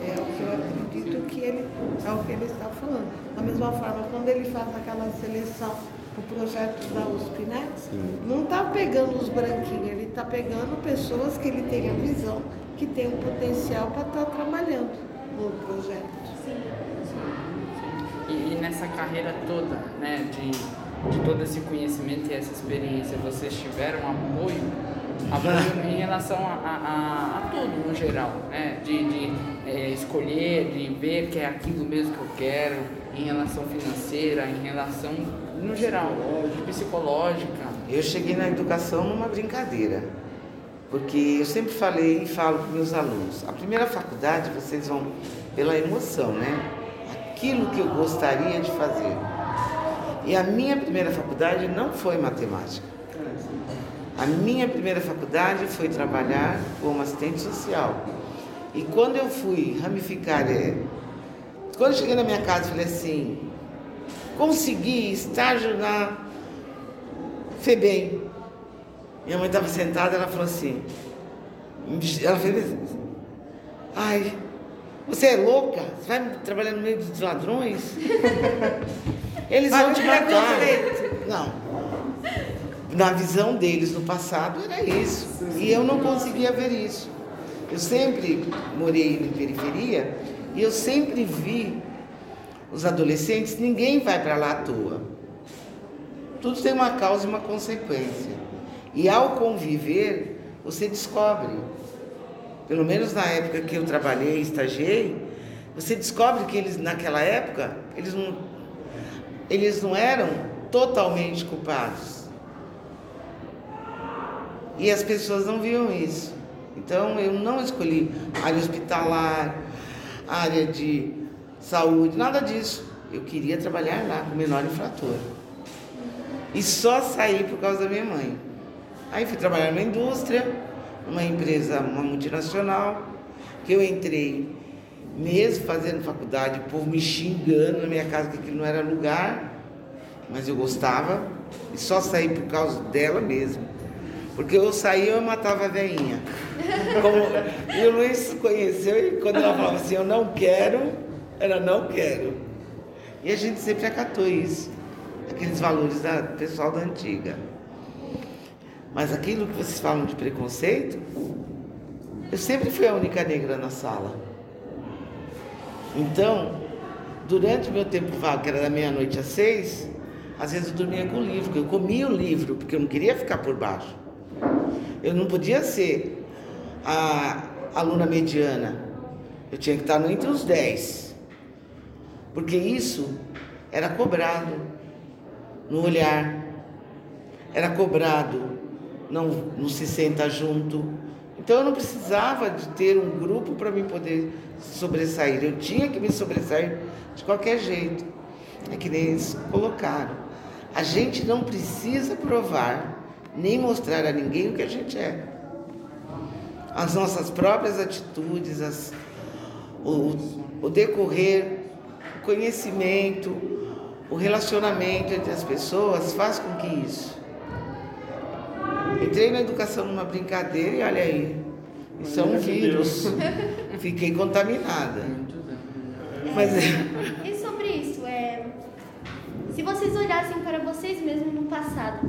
É o que eu acredito que ele é o que ele está falando. Da mesma forma, quando ele faz aquela seleção o projeto da USP, né? Sim. Não está pegando os branquinhos, ele está pegando pessoas que ele tem a visão, que tem um potencial para estar trabalhando no projeto. E, e nessa carreira toda, né, de, de todo esse conhecimento e essa experiência, vocês tiveram apoio em relação a, a, a- tudo no geral, né, de, de eh, escolher, de ver que é aquilo mesmo que eu quero, em relação financeira, em relação, no geral, psicológica. Eu cheguei na educação numa brincadeira, porque eu sempre falei e falo para meus alunos: a primeira faculdade vocês vão pela emoção, né? Aquilo que eu gostaria de fazer. E a minha primeira faculdade não foi matemática. A minha primeira faculdade foi trabalhar como assistente social. E quando eu fui ramificar, é, quando eu cheguei na minha casa, falei assim: consegui estágio na FEBEM. Minha mãe estava sentada, ela falou assim, ela fez ai, você é louca? Você vai trabalhar no meio dos ladrões? Eles vão te o matar. Não. Na visão deles no passado era isso. E eu não conseguia ver isso. Eu sempre morei em periferia e eu sempre vi os adolescentes, ninguém vai para lá à toa. Tudo tem uma causa e uma consequência. E ao conviver, você descobre. Pelo menos na época que eu trabalhei, estagiei, você descobre que eles naquela época, eles não, eles não eram totalmente culpados. E as pessoas não viam isso. Então eu não escolhi área hospitalar, área de saúde, nada disso. Eu queria trabalhar lá com menor infrator. E só saí por causa da minha mãe. Aí fui trabalhar numa indústria, numa empresa, uma multinacional, que eu entrei mesmo fazendo faculdade, o povo me xingando na minha casa que aquilo não era lugar. mas eu gostava e só saí por causa dela mesmo. Porque eu saía eu matava a veinha. Como- e o Luiz conheceu e quando ela falava assim, eu não quero, era não quero. E a gente sempre acatou isso, aqueles valores da pessoal da antiga. Mas aquilo que vocês falam de preconceito, eu sempre fui a única negra na sala. Então, durante o meu tempo vago, que era da meia-noite às seis, às vezes eu dormia com o livro, eu comia o livro, porque eu não queria ficar por baixo. Eu não podia ser a aluna mediana. Eu tinha que estar entre os dez. Porque isso era cobrado no olhar, era cobrado, não, não se senta junto. Então eu não precisava de ter um grupo para me poder sobressair. Eu tinha que me sobressair de qualquer jeito. É que nem eles colocaram. A gente não precisa provar nem mostrar a ninguém o que a gente é. As nossas próprias atitudes, as- o, o decorrer, o conhecimento, o relacionamento entre as pessoas faz com que isso. Entrei na educação numa brincadeira e olha aí, isso é um vírus. Fiquei contaminada. Mas é. E sobre isso, é, se vocês olhassem para vocês mesmos no passado,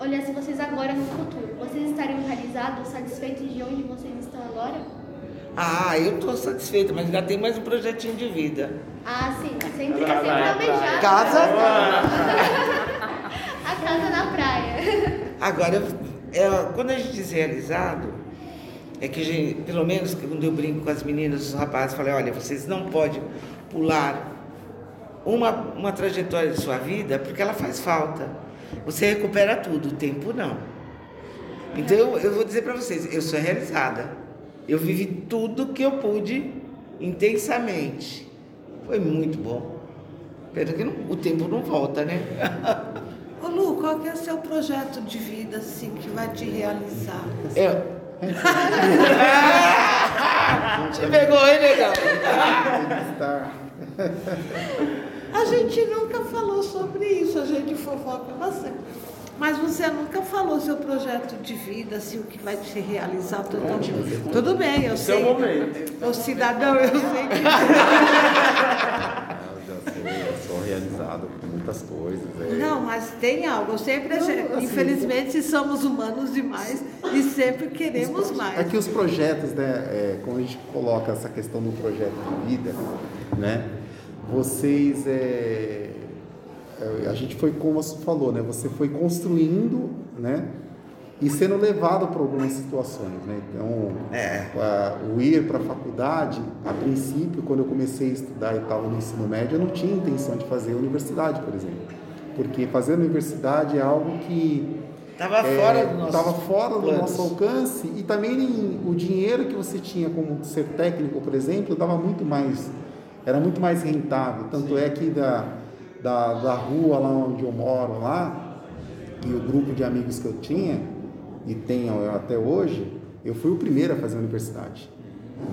olhassem vocês agora no futuro, vocês estariam realizados, satisfeitos de onde vocês estão agora? Ah, eu estou satisfeita, mas ainda tem mais um projetinho de vida. Ah, sim, sempre, Praia, sempre almejado. Casa? A casa na praia. Agora, é, quando a gente diz realizado, é que, a gente- pelo menos quando eu brinco com as meninas, os rapazes, falei, olha, vocês não podem pular uma, uma trajetória de sua vida porque ela faz falta. Você recupera tudo, o tempo não. Então eu, eu vou dizer para vocês, eu sou realizada. Eu vivi tudo que eu pude intensamente. Foi muito bom. Pena que não- o tempo não volta, né? Ô Lu, qual que é o seu projeto de vida, assim, que vai te realizar? Eu. Te pegou, hein, legal? A gente nunca falou sobre isso, a gente fofoca bastante. Mas você nunca falou seu projeto de vida, assim, o que vai te realizar totalmente. Tudo bem, eu é sei. o momento. O cidadão, eu sei que. Eu já sou, eu sou realizado por muitas coisas. é. Não, mas tem algo. Eu sempre, infelizmente, somos humanos demais e sempre queremos É mais. que os projetos, né, é, quando a gente coloca essa questão do projeto de vida, né, vocês, é, é, a gente foi, como você falou, né, você foi construindo, né, e sendo levado para algumas situações, né, então, É. o ir para a faculdade, a princípio, quando eu comecei a estudar e estava no ensino médio, eu não tinha intenção de fazer universidade, por exemplo, porque fazer universidade é algo que Tava fora do nosso. estava fora do planos. nosso alcance e também o dinheiro que você tinha como ser técnico, por exemplo, dava muito mais, era muito mais rentável. Tanto é que da, da, da rua lá onde eu moro lá e o grupo de amigos que eu tinha e tenho até hoje, eu fui o primeiro a fazer a universidade,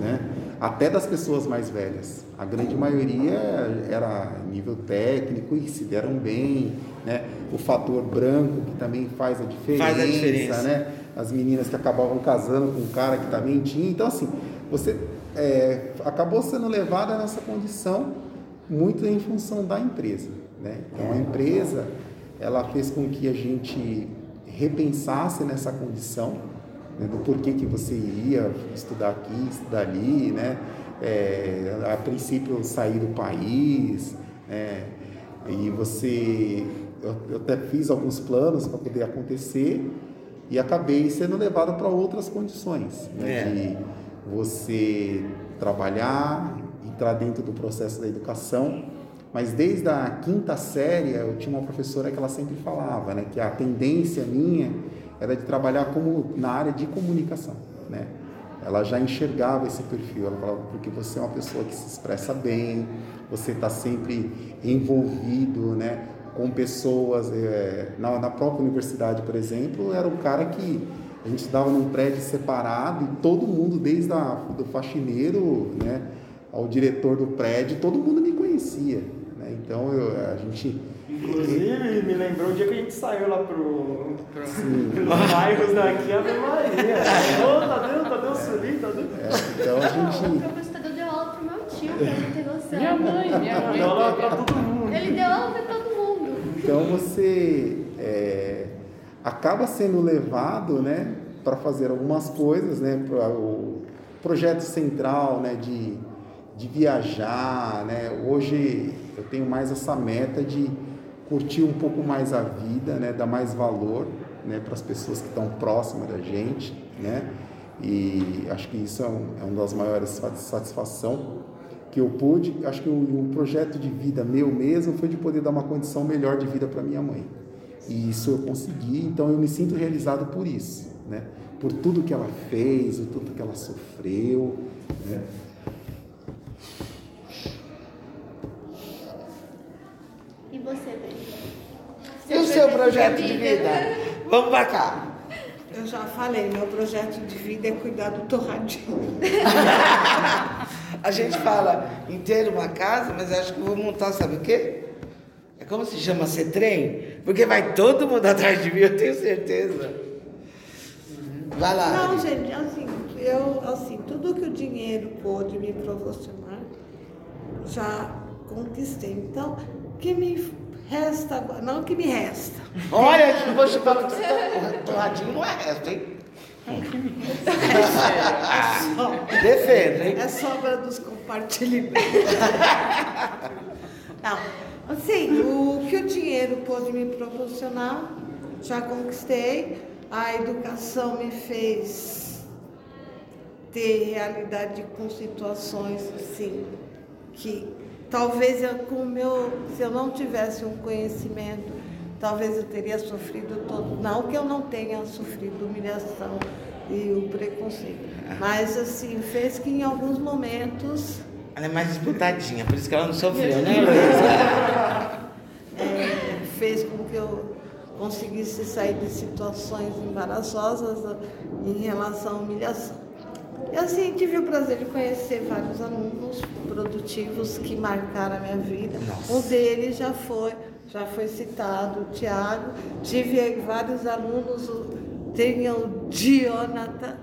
né? Até das pessoas mais velhas, a grande maioria era nível técnico e se deram bem, né? O fator branco que também faz a diferença, Faz a diferença. né? As meninas que acabavam casando com um cara que também tinha, então assim, você é, acabou sendo levada nessa condição muito em função da empresa, né? Então a empresa ela fez com que a gente repensasse nessa condição né, do porquê que você iria estudar aqui, estudar ali, né? É, a princípio sair do país, né? e você, eu, eu até fiz alguns planos para poder acontecer e acabei sendo levado para outras condições, né? É. de você trabalhar, entrar dentro do processo da educação, mas desde a quinta série eu tinha uma professora que ela sempre falava, né, que a tendência minha era de trabalhar como na área de comunicação, né? Ela já enxergava esse perfil, ela falava porque você é uma pessoa que se expressa bem, você está sempre envolvido, né, com pessoas. é, na, na própria universidade, por exemplo, era um cara que a gente estava num prédio separado e todo mundo, desde a, do faxineiro, né, ao diretor do prédio, todo mundo me conhecia. Né? Então eu, a gente Inclusive, me lembrou o dia que a gente saiu lá pro. Pros bairros daqui, Ave Maria. Ô, Tadeu, Tadeu Suri, Tadeu. É, então a O gente. professor Tadeu deu aula pro meu tio, pra você ter noção. Minha mãe, minha mãe. Deu aula pra todo mundo. Ele deu aula pra todo mundo. Então você é, acaba sendo levado, né, para fazer algumas coisas, né, para o projeto central, né, de, de viajar, né. Hoje eu tenho mais essa meta de curtir um pouco mais a vida, né, dar mais valor, né, para as pessoas que estão próximas da gente, né. E acho que isso é, um, é uma das maiores satis- satisfação que eu pude, acho que o, o projeto de vida meu mesmo foi de poder dar uma condição melhor de vida para minha mãe. E isso eu consegui, então eu me sinto realizado por isso, né? Por tudo que ela fez, por tudo que ela sofreu, né? E você, Bê? E o seu projeto de vida? Vamos pra cá. Eu já falei, meu projeto de vida é cuidar do torradinho. A gente fala em ter uma casa, mas acho que vou montar, sabe o quê? É como se chama ser trem? Porque vai todo mundo atrás de mim, eu tenho certeza. Vai lá. Não, gente, assim, eu, assim, tudo que o dinheiro pôde me proporcionar, já conquistei. Então, que me resta agora, não que me resta. Olha, eu não vou chupar porque o torradinho não é resto, hein? Defenda, hein? É sobra dos compartilhamentos. Não, assim, o que o dinheiro pôde me proporcionar, já conquistei. A educação me fez ter realidade com situações assim que talvez eu, com o meu, se eu não tivesse um conhecimento, talvez eu teria sofrido todo. Não que eu não tenha sofrido humilhação e o preconceito, mas assim fez que em alguns momentos Ela é mais disputadinha, por isso que ela não sofreu, né, Luísa? é, fez com que eu conseguisse sair de situações embaraçosas em relação à humilhação. E assim, tive o prazer de conhecer vários alunos produtivos que marcaram a minha vida. Um deles já foi, já foi citado, o Tiago. Tive vários alunos, tem o Jonathan.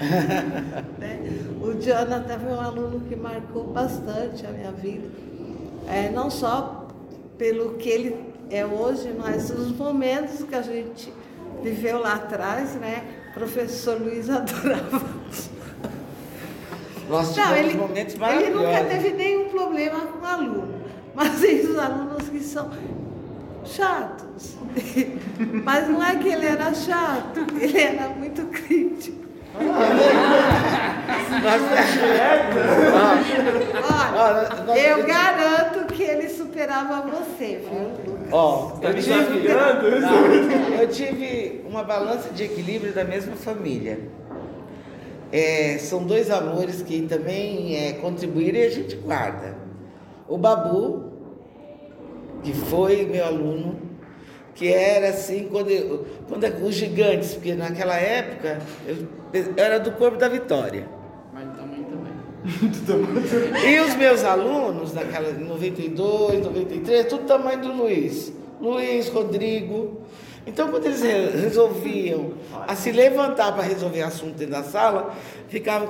né? O Jonathan foi um aluno que marcou bastante a minha vida. É, não só pelo que ele é hoje, mas os momentos que a gente viveu lá atrás, né? O professor Luiz adorava. Nós Não, tivemos ele, momentos ele maravilhosos. nunca teve nenhum problema com aluno, mas tem os alunos que são chatos. Mas não é que ele era chato, ele era muito crítico. Olha, eu garanto que ele superava você, viu? Ó, Tá eu tive? Não, eu tive uma balança de equilíbrio da mesma família. É, são dois amores que também é, contribuíram e a gente guarda. O Babu, que foi meu aluno, que era assim, quando, eu, quando eu- os gigantes, porque naquela época eu, eu era do corpo da Vitória. Mas também também. E os meus alunos, naquela em 92, 93, tudo tamanho do Luiz. Luiz, Rodrigo. Então, quando eles re- resolviam a se levantar para resolver assunto dentro da sala, ficava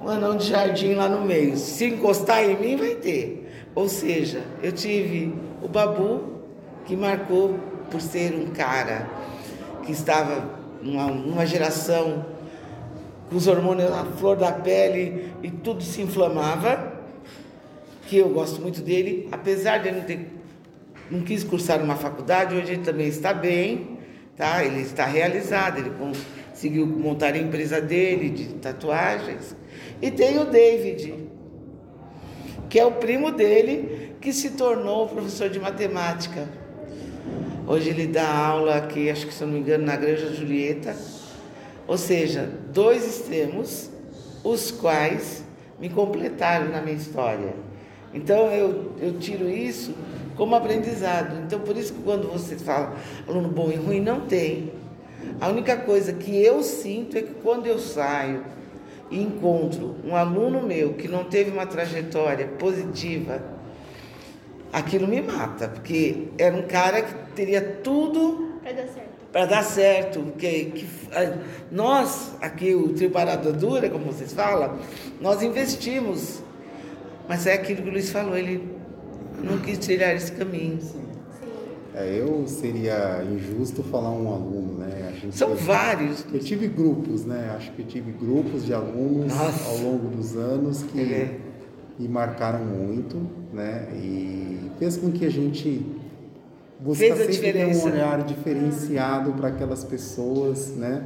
um anão de jardim lá no meio. Se encostar em mim, vai ter. Ou seja, eu tive o Babu, que marcou por ser um cara que estava numa, numa geração com os hormônios à flor da pele e tudo se inflamava, que eu gosto muito dele, apesar de ele não ter não quis cursar uma faculdade, hoje ele também está bem, tá? Ele está realizado, ele conseguiu montar a empresa dele de tatuagens. E tem o David, que é o primo dele, que se tornou professor de matemática. Hoje ele dá aula aqui, acho que se eu não me engano, na Granja Julieta. Ou seja, dois extremos, os quais me completaram na minha história. Então eu, eu tiro isso como aprendizado. Então por isso que quando você fala aluno bom e ruim, não tem. A única coisa que eu sinto é que quando eu saio e encontro um aluno meu que não teve uma trajetória positiva, aquilo me mata, porque era um cara que teria tudo Pra dar certo. para dar certo. Que, nós, aqui, o Trio Parada Dura, como vocês falam, nós investimos. Mas é aquilo que o Luiz falou, ele não quis trilhar esse caminho. Sim. É, eu seria injusto falar um aluno, né? A gente- São vários. Eu tive grupos, né? Acho que eu tive grupos de alunos Nossa. ao longo dos anos que É. me marcaram muito, né? E fez com que a gente busca Fez a sempre ter um olhar diferenciado para aquelas pessoas, né?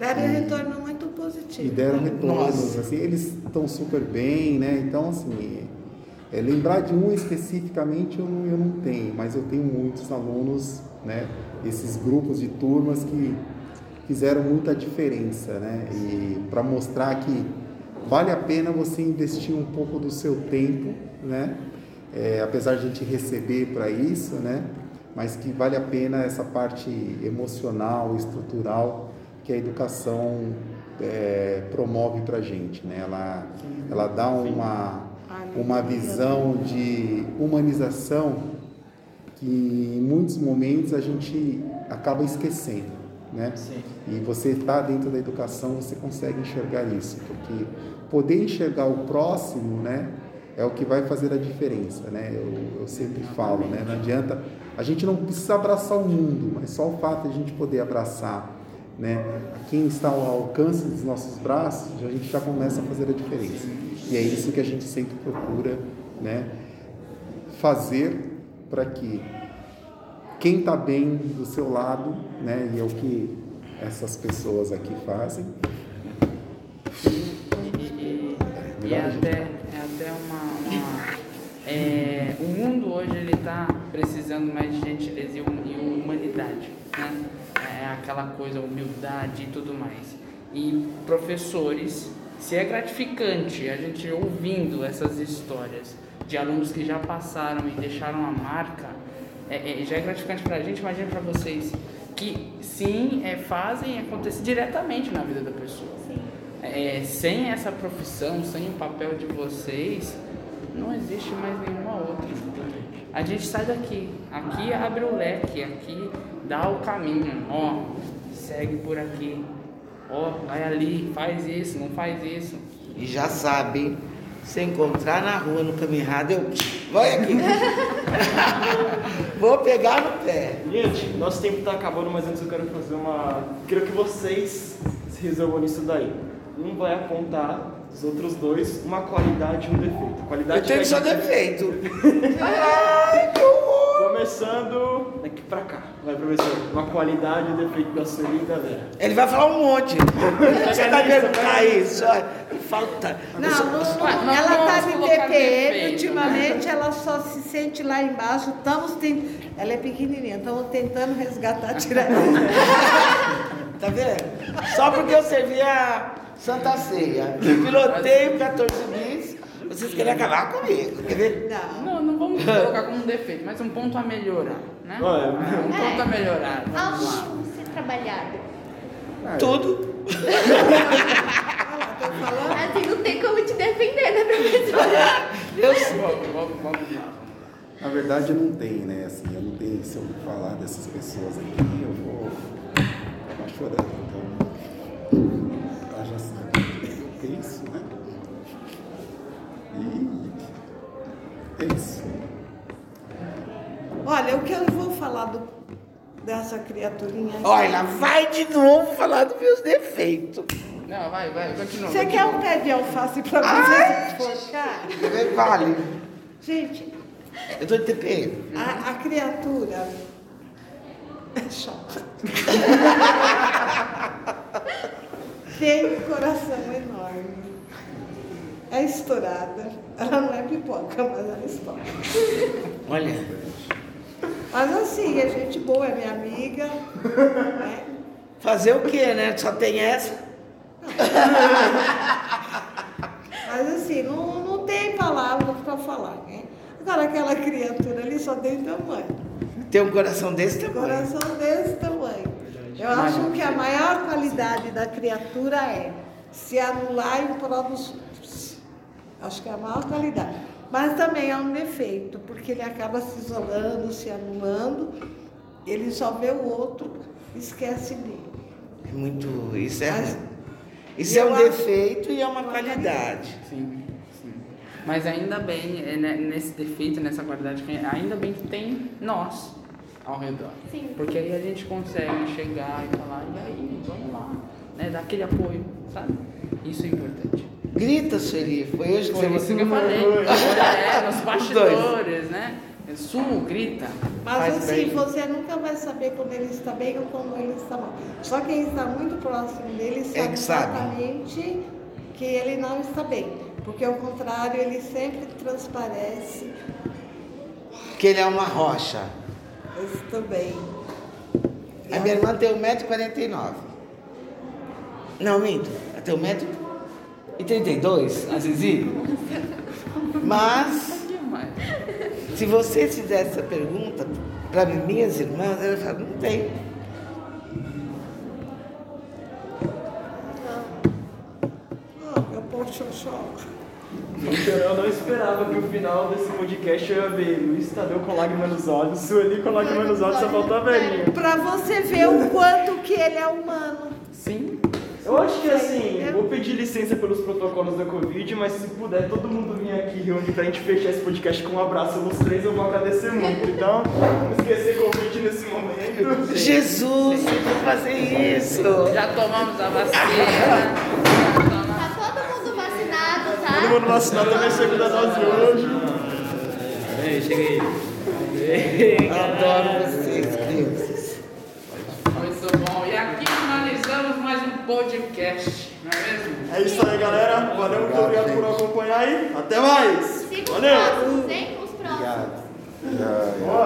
Deram um retorno muito positivo. E deram retornos, Nossa. assim, eles estão super bem, né? Então, assim, é, lembrar de um especificamente eu não, eu não tenho, mas eu tenho muitos alunos, né? Esses grupos de turmas que fizeram muita diferença, né? E para mostrar que vale a pena você investir um pouco do seu tempo, né? É, apesar de a gente receber para isso, né? Mas que vale a pena essa parte emocional, estrutural que a educação é, promove para a gente, né? Ela, ela dá uma, uma visão de humanização que em muitos momentos a gente acaba esquecendo, né? Sim. E você está dentro da educação, você consegue enxergar isso, porque poder enxergar o próximo, né, é o que vai fazer a diferença, né? Eu, eu sempre falo, né? Não adianta, a gente não precisa abraçar o mundo, mas só o fato de a gente poder abraçar, né, quem está ao alcance dos nossos braços, a gente já começa a fazer a diferença. E é isso que a gente sempre procura, né, fazer para que quem está bem do seu lado, né, e é o que essas pessoas aqui fazem, E, e- é até, é até uma. uma- é, o mundo hoje ele está precisando mais de gentileza e humanidade, né? É aquela coisa, humildade e tudo mais. E professores, se é gratificante a gente ouvindo essas histórias de alunos que já passaram e deixaram a marca, é, é- já é gratificante para a gente, imagina para vocês que sim, é, fazem acontecer diretamente na vida da pessoa. É, sem essa profissão, sem o papel de vocês, não existe mais nenhuma outra. A gente sai daqui, aqui abre o leque, aqui dá o caminho, ó, segue por aqui, ó, vai ali, faz isso, não faz isso. E já sabe, se encontrar na rua no caminho errado, eu. Vai aqui. Vou pegar no pé. Gente, nosso tempo está acabando, mas antes eu quero fazer uma. Quero que vocês se resolvam nisso daí. Um vai apontar os outros dois uma qualidade e um defeito. Qualidade Eu tenho só defeito. Ai! Começando daqui pra cá. Vai, professor. Uma qualidade e defeito da sua linda Vera. Ele vai falar um monte. Você tá vendo isso? Falta. Não, não, ela está de TPM, defeito, ultimamente ela só se sente lá embaixo. Estamos tentando. Ela é pequenininha, estamos tentando resgatar, tirar. Tá vendo? Só porque eu servi a Santa Ceia. Piloteio 14 bis. Vocês querem acabar comigo, quer ver? Não. Não, não vamos colocar como um defeito, mas um ponto a melhorar, né? Olha. Um ponto a melhorar, vamos lá. Algo ser trabalhado. Tudo. Assim, não tem como te defender, né, professora? Eu sou. Vamos, vamos, vamos lá. Na verdade não tem, né? Assim, eu não tenho, se eu falar dessas pessoas aqui, eu vou acabar chorando. Então, haja sabe. É isso, né? E é isso. Olha, o que eu vou falar do- dessa criaturinha aqui. Olha, vai de novo falar dos meus defeitos. Não, vai, vai, continua. Você quer um pé de alface para você ver? Vale. Gente, Eu tô de TPM. a, a criatura é chata. Tem um coração enorme. É estourada. Ela não é pipoca, mas ela estoura. Olha. Mas assim, é gente boa, é minha amiga. né? Fazer o quê, né? Só tem essa. Mas assim, não, não tem palavras para falar, né? Agora aquela criatura ali só tem tamanho. Tem um coração desse Tem tamanho. coração desse tamanho. Eu acho que a maior qualidade da criatura é se anular em prol dos. Acho que é a maior qualidade. Mas também é um defeito, porque ele acaba se isolando, se anulando, ele só vê o outro, esquece dele. É muito. Isso é, Mas- isso é um acho- defeito e é uma uma qualidade. Sim, sim. Mas ainda bem, é, né, nesse defeito, nessa qualidade, que ainda bem que tem nós ao redor. Sim. Porque aí a gente consegue chegar e falar, e aí, vamos lá, né? Dar aquele apoio, sabe? Isso é importante. Grita, Sueli. Foi hoje que Foi você que eu falei. É, nos bastidores, né? Sul, grita. Mas faz assim, bem. você nunca vai saber quando ele está bem ou quando ele está mal. Só quem está muito próximo dele sabe, É que sabe. exatamente que ele não está bem. Porque ao contrário, ele sempre transparece. Que ele é uma rocha. Eu estou bem. A minha irmã tem 1,49m. Não, minto. Ela tem 1,32m, a Zizi. Mas, se você fizesse essa pergunta para minhas irmãs, elas falam, não tem. Ah, meu poxoxó. Eu não esperava que o final desse podcast eu ia ver Luiz Tadeu com lágrimas nos olhos, Sueli com lágrimas nos olhos, só faltou a velhinha. Pra você ver o quanto que ele é humano. Eu acho que assim, vou pedir licença pelos protocolos da Covid, mas se puder todo mundo vir aqui reunir pra gente fechar esse podcast com um abraço nos três, eu vou agradecer muito. Então, não esquecer Covid nesse momento. Jesus, eu vou fazer isso. Já tomamos a vacina. Tá todo mundo vacinado, tá? Todo mundo vacinado também, segunda dose hoje. Ei, cheguei. Adoro vocês, crianças. Muito bom. E aqui finalizamos mais um podcast, não é mesmo? É isso aí, galera. Valeu, muito obrigado por acompanhar aí. Até mais. Siga os Valeu. próximos, hein? Os próximos. Obrigado. Boa.